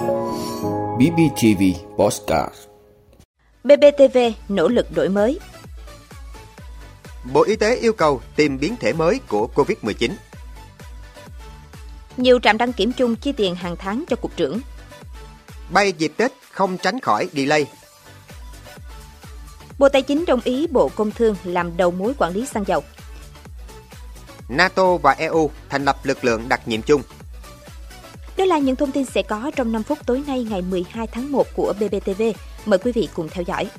BBTV Postcard BBTV nỗ lực đổi mới Bộ Y tế yêu cầu tìm biến thể mới của COVID-19. Nhiều trạm đăng kiểm chung chi tiền hàng tháng cho cục trưởng. Bay dịp Tết không tránh khỏi delay. Bộ Tài chính đồng ý Bộ Công Thương làm đầu mối quản lý xăng dầu. NATO và EU thành lập lực lượng đặc nhiệm chung. Đó là những thông tin sẽ có trong 5 phút tối nay ngày 12 tháng 1 của BBTV. Mời quý vị cùng theo dõi.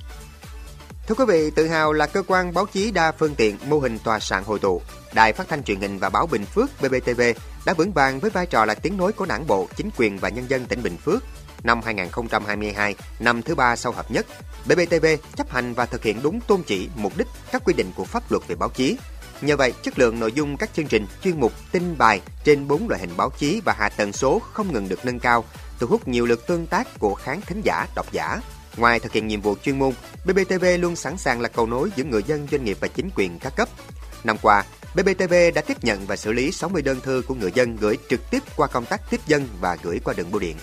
Thưa quý vị, tự hào là cơ quan báo chí đa phương tiện mô hình tòa soạn hội tụ. Đài phát thanh truyền hình và báo Bình Phước BBTV đã vững vàng với vai trò là tiếng nói của đảng bộ, chính quyền và nhân dân tỉnh Bình Phước. Năm 2022, năm thứ ba sau hợp nhất, BBTV chấp hành và thực hiện đúng tôn chỉ, mục đích, các quy định của pháp luật về báo chí. Nhờ vậy, chất lượng nội dung các chương trình, chuyên mục, tin bài trên 4 loại hình báo chí và hạ tần số không ngừng được nâng cao, thu hút nhiều lượt tương tác của khán thính giả, độc giả. Ngoài thực hiện nhiệm vụ chuyên môn, BBTV luôn sẵn sàng là cầu nối giữa người dân, doanh nghiệp và chính quyền các cấp. Năm qua, BBTV đã tiếp nhận và xử lý 60 đơn thư của người dân gửi trực tiếp qua công tác tiếp dân và gửi qua đường bưu điện.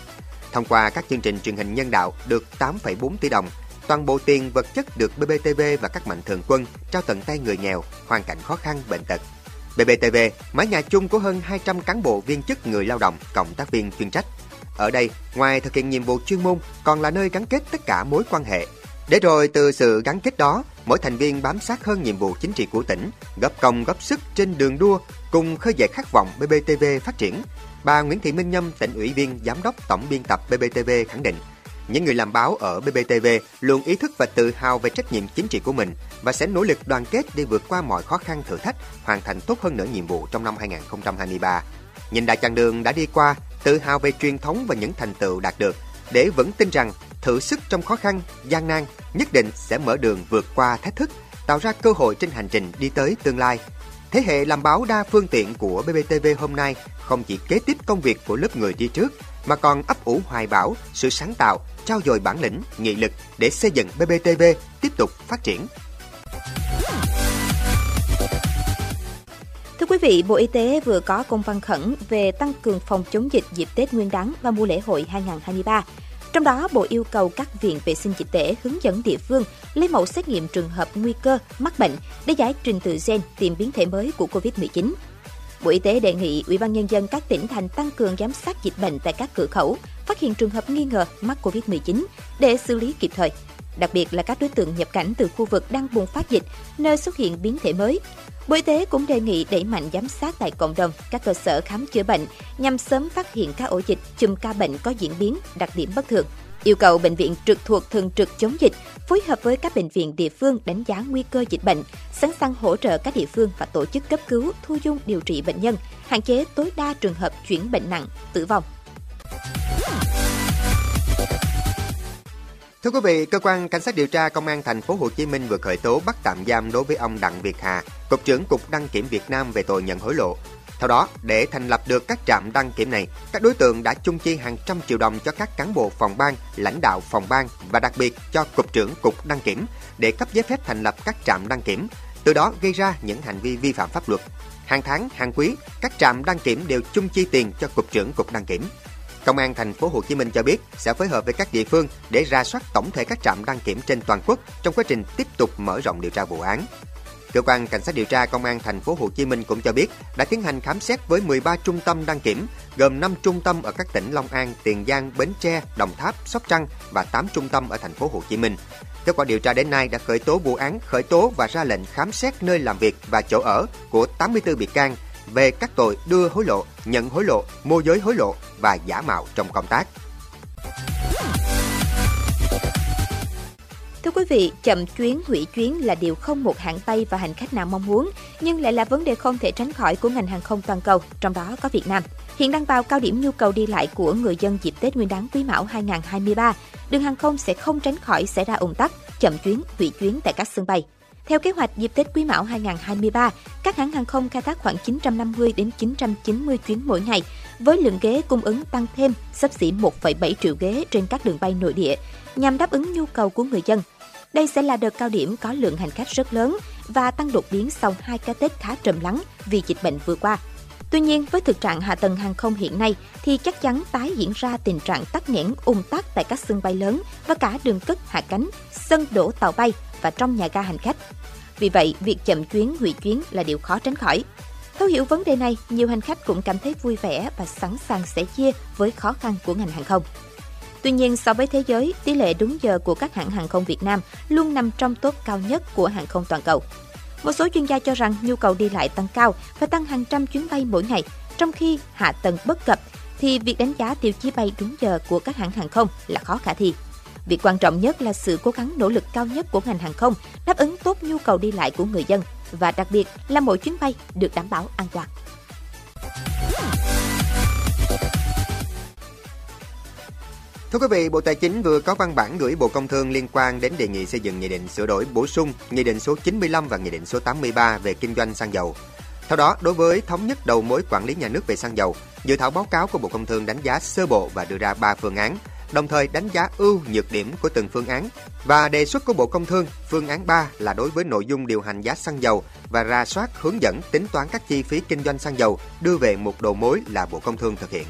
Thông qua các chương trình truyền hình nhân đạo được 8,4 tỷ đồng, toàn bộ tiền vật chất được BBTV và các mạnh thường quân trao tận tay người nghèo, hoàn cảnh khó khăn, bệnh tật. BBTV, mái nhà chung của hơn 200 cán bộ viên chức người lao động, cộng tác viên chuyên trách. Ở đây, ngoài thực hiện nhiệm vụ chuyên môn, còn là nơi gắn kết tất cả mối quan hệ. Để rồi từ sự gắn kết đó, mỗi thành viên bám sát hơn nhiệm vụ chính trị của tỉnh, góp công góp sức trên đường đua, cùng khơi dậy khát vọng BBTV phát triển. Bà Nguyễn Thị Minh Nhâm, tỉnh ủy viên, giám đốc tổng biên tập BBTV khẳng định, những người làm báo ở BBTV luôn ý thức và tự hào về trách nhiệm chính trị của mình và sẽ nỗ lực đoàn kết để vượt qua mọi khó khăn thử thách, hoàn thành tốt hơn nữa nhiệm vụ trong năm 2023. Nhìn đại chặng đường đã đi qua, tự hào về truyền thống và những thành tựu đạt được, để vẫn tin rằng thử sức trong khó khăn, gian nan nhất định sẽ mở đường vượt qua thách thức, tạo ra cơ hội trên hành trình đi tới tương lai. Thế hệ làm báo đa phương tiện của BBTV hôm nay không chỉ kế tiếp công việc của lớp người đi trước, mà còn ấp ủ hoài bão, sự sáng tạo, trao dồi bản lĩnh, nghị lực để xây dựng BBTV tiếp tục phát triển. Thưa quý vị, Bộ Y tế vừa có công văn khẩn về tăng cường phòng chống dịch dịp Tết Nguyên đán và mùa lễ hội 2023. Trong đó, Bộ yêu cầu các viện vệ sinh dịch tễ hướng dẫn địa phương lấy mẫu xét nghiệm trường hợp nguy cơ mắc bệnh để giải trình tự gen tìm biến thể mới của COVID-19. Bộ Y tế đề nghị Ủy ban nhân dân các tỉnh thành tăng cường giám sát dịch bệnh tại các cửa khẩu, phát hiện trường hợp nghi ngờ mắc COVID-19 để xử lý kịp thời. Đặc biệt là các đối tượng nhập cảnh từ khu vực đang bùng phát dịch, nơi xuất hiện biến thể mới. Bộ Y tế cũng đề nghị đẩy mạnh giám sát tại cộng đồng, các cơ sở khám chữa bệnh nhằm sớm phát hiện các ổ dịch, chùm ca bệnh có diễn biến, đặc điểm bất thường. Yêu cầu bệnh viện trực thuộc thường trực chống dịch phối hợp với các bệnh viện địa phương đánh giá nguy cơ dịch bệnh, sẵn sàng hỗ trợ các địa phương và tổ chức cấp cứu, thu dung điều trị bệnh nhân, hạn chế tối đa trường hợp chuyển bệnh nặng, tử vong. Thưa quý vị, cơ quan cảnh sát điều tra công an thành phố Hồ Chí Minh vừa khởi tố bắt tạm giam đối với ông Đặng Việt Hà, cục trưởng cục đăng kiểm Việt Nam về tội nhận hối lộ. Theo đó, để thành lập được các trạm đăng kiểm này, các đối tượng đã chung chi hàng trăm triệu đồng cho các cán bộ phòng ban, lãnh đạo phòng ban và đặc biệt cho cục trưởng cục đăng kiểm để cấp giấy phép thành lập các trạm đăng kiểm, từ đó gây ra những hành vi vi phạm pháp luật. Hàng tháng, hàng quý, các trạm đăng kiểm đều chung chi tiền cho cục trưởng cục đăng kiểm. Công an thành phố Hồ Chí Minh cho biết sẽ phối hợp với các địa phương để ra soát tổng thể các trạm đăng kiểm trên toàn quốc trong quá trình tiếp tục mở rộng điều tra vụ án. Cơ quan cảnh sát điều tra công an thành phố Hồ Chí Minh cũng cho biết đã tiến hành khám xét với 13 trung tâm đăng kiểm, gồm 5 trung tâm ở các tỉnh Long An, Tiền Giang, Bến Tre, Đồng Tháp, Sóc Trăng và 8 trung tâm ở thành phố Hồ Chí Minh. Kết quả điều tra đến nay đã khởi tố vụ án, khởi tố và ra lệnh khám xét nơi làm việc và chỗ ở của 84 bị can về các tội đưa hối lộ, nhận hối lộ, môi giới hối lộ và giả mạo trong công tác. Quý vị, chậm chuyến, hủy chuyến là điều không một hãng bay và hành khách nào mong muốn, nhưng lại là vấn đề không thể tránh khỏi của ngành hàng không toàn cầu, trong đó có Việt Nam. Hiện đang vào cao điểm nhu cầu đi lại của người dân dịp Tết Nguyên đán Quý Mão 2023, đường hàng không sẽ không tránh khỏi xảy ra ủng tắc, chậm chuyến, hủy chuyến tại các sân bay. Theo kế hoạch dịp Tết Quý Mão 2023, các hãng hàng không khai thác khoảng 950 đến 990 chuyến mỗi ngày, với lượng ghế cung ứng tăng thêm sắp xỉ 1,7 triệu ghế trên các đường bay nội địa, nhằm đáp ứng nhu cầu của người dân. Đây sẽ là đợt cao điểm có lượng hành khách rất lớn và tăng đột biến sau hai cái Tết khá trầm lắng vì dịch bệnh vừa qua. Tuy nhiên, với thực trạng hạ tầng hàng không hiện nay thì chắc chắn tái diễn ra tình trạng tắc nghẽn ùn tắc tại các sân bay lớn và cả đường cất hạ cánh, sân đổ tàu bay và trong nhà ga hành khách. Vì vậy, việc chậm chuyến, hủy chuyến là điều khó tránh khỏi. Thấu hiểu vấn đề này, nhiều hành khách cũng cảm thấy vui vẻ và sẵn sàng sẻ chia với khó khăn của ngành hàng không. Tuy nhiên, so với thế giới, tỷ lệ đúng giờ của các hãng hàng không Việt Nam luôn nằm trong top cao nhất của hàng không toàn cầu. Một số chuyên gia cho rằng nhu cầu đi lại tăng cao và tăng hàng trăm chuyến bay mỗi ngày, trong khi hạ tầng bất cập thì việc đánh giá tiêu chí bay đúng giờ của các hãng hàng không là khó khả thi. Việc quan trọng nhất là sự cố gắng nỗ lực cao nhất của ngành hàng không đáp ứng tốt nhu cầu đi lại của người dân và đặc biệt là mỗi chuyến bay được đảm bảo an toàn. Thưa quý vị, Bộ Tài chính vừa có văn bản gửi Bộ Công Thương liên quan đến đề nghị xây dựng nghị định sửa đổi bổ sung Nghị định số 95 và Nghị định số 83 về kinh doanh xăng dầu. Theo đó, đối với thống nhất đầu mối quản lý nhà nước về xăng dầu, dự thảo báo cáo của Bộ Công Thương đánh giá sơ bộ và đưa ra 3 phương án, đồng thời đánh giá ưu nhược điểm của từng phương án và đề xuất của Bộ Công Thương phương án 3 là đối với nội dung điều hành giá xăng dầu và ra soát hướng dẫn tính toán các chi phí kinh doanh xăng dầu đưa về một đầu mối là Bộ Công Thương thực hiện.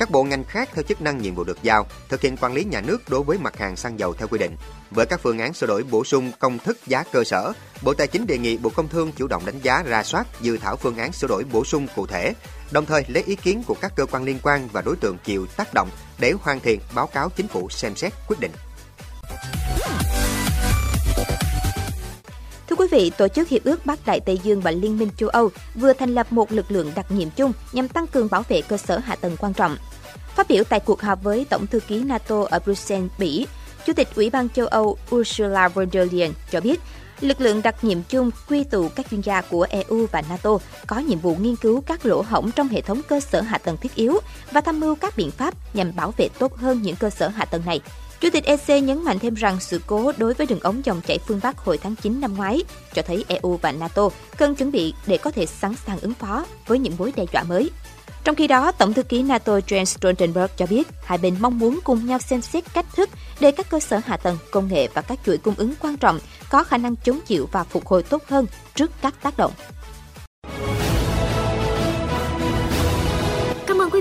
Các bộ ngành khác theo chức năng nhiệm vụ được giao thực hiện quản lý nhà nước đối với mặt hàng xăng dầu theo quy định. Với các phương án sửa đổi bổ sung công thức giá cơ sở, Bộ Tài chính đề nghị Bộ Công Thương chủ động đánh giá ra soát dự thảo phương án sửa đổi bổ sung cụ thể, đồng thời lấy ý kiến của các cơ quan liên quan và đối tượng chịu tác động để hoàn thiện báo cáo chính phủ xem xét quyết định. Quý vị, Tổ chức Hiệp ước Bắc Đại Tây Dương và Liên minh châu Âu vừa thành lập một lực lượng đặc nhiệm chung nhằm tăng cường bảo vệ cơ sở hạ tầng quan trọng. Phát biểu tại cuộc họp với Tổng thư ký NATO ở Bruxelles, Bỉ, Chủ tịch Ủy ban châu Âu Ursula von der Leyen cho biết, lực lượng đặc nhiệm chung quy tụ các chuyên gia của EU và NATO có nhiệm vụ nghiên cứu các lỗ hổng trong hệ thống cơ sở hạ tầng thiết yếu và tham mưu các biện pháp nhằm bảo vệ tốt hơn những cơ sở hạ tầng này. Chủ tịch EC nhấn mạnh thêm rằng sự cố đối với đường ống dòng chảy phương Bắc hồi tháng 9 năm ngoái cho thấy EU và NATO cần chuẩn bị để có thể sẵn sàng ứng phó với những mối đe dọa mới. Trong khi đó, Tổng thư ký NATO Jens Stoltenberg cho biết hai bên mong muốn cùng nhau xem xét cách thức để các cơ sở hạ tầng, công nghệ và các chuỗi cung ứng quan trọng có khả năng chống chịu và phục hồi tốt hơn trước các tác động.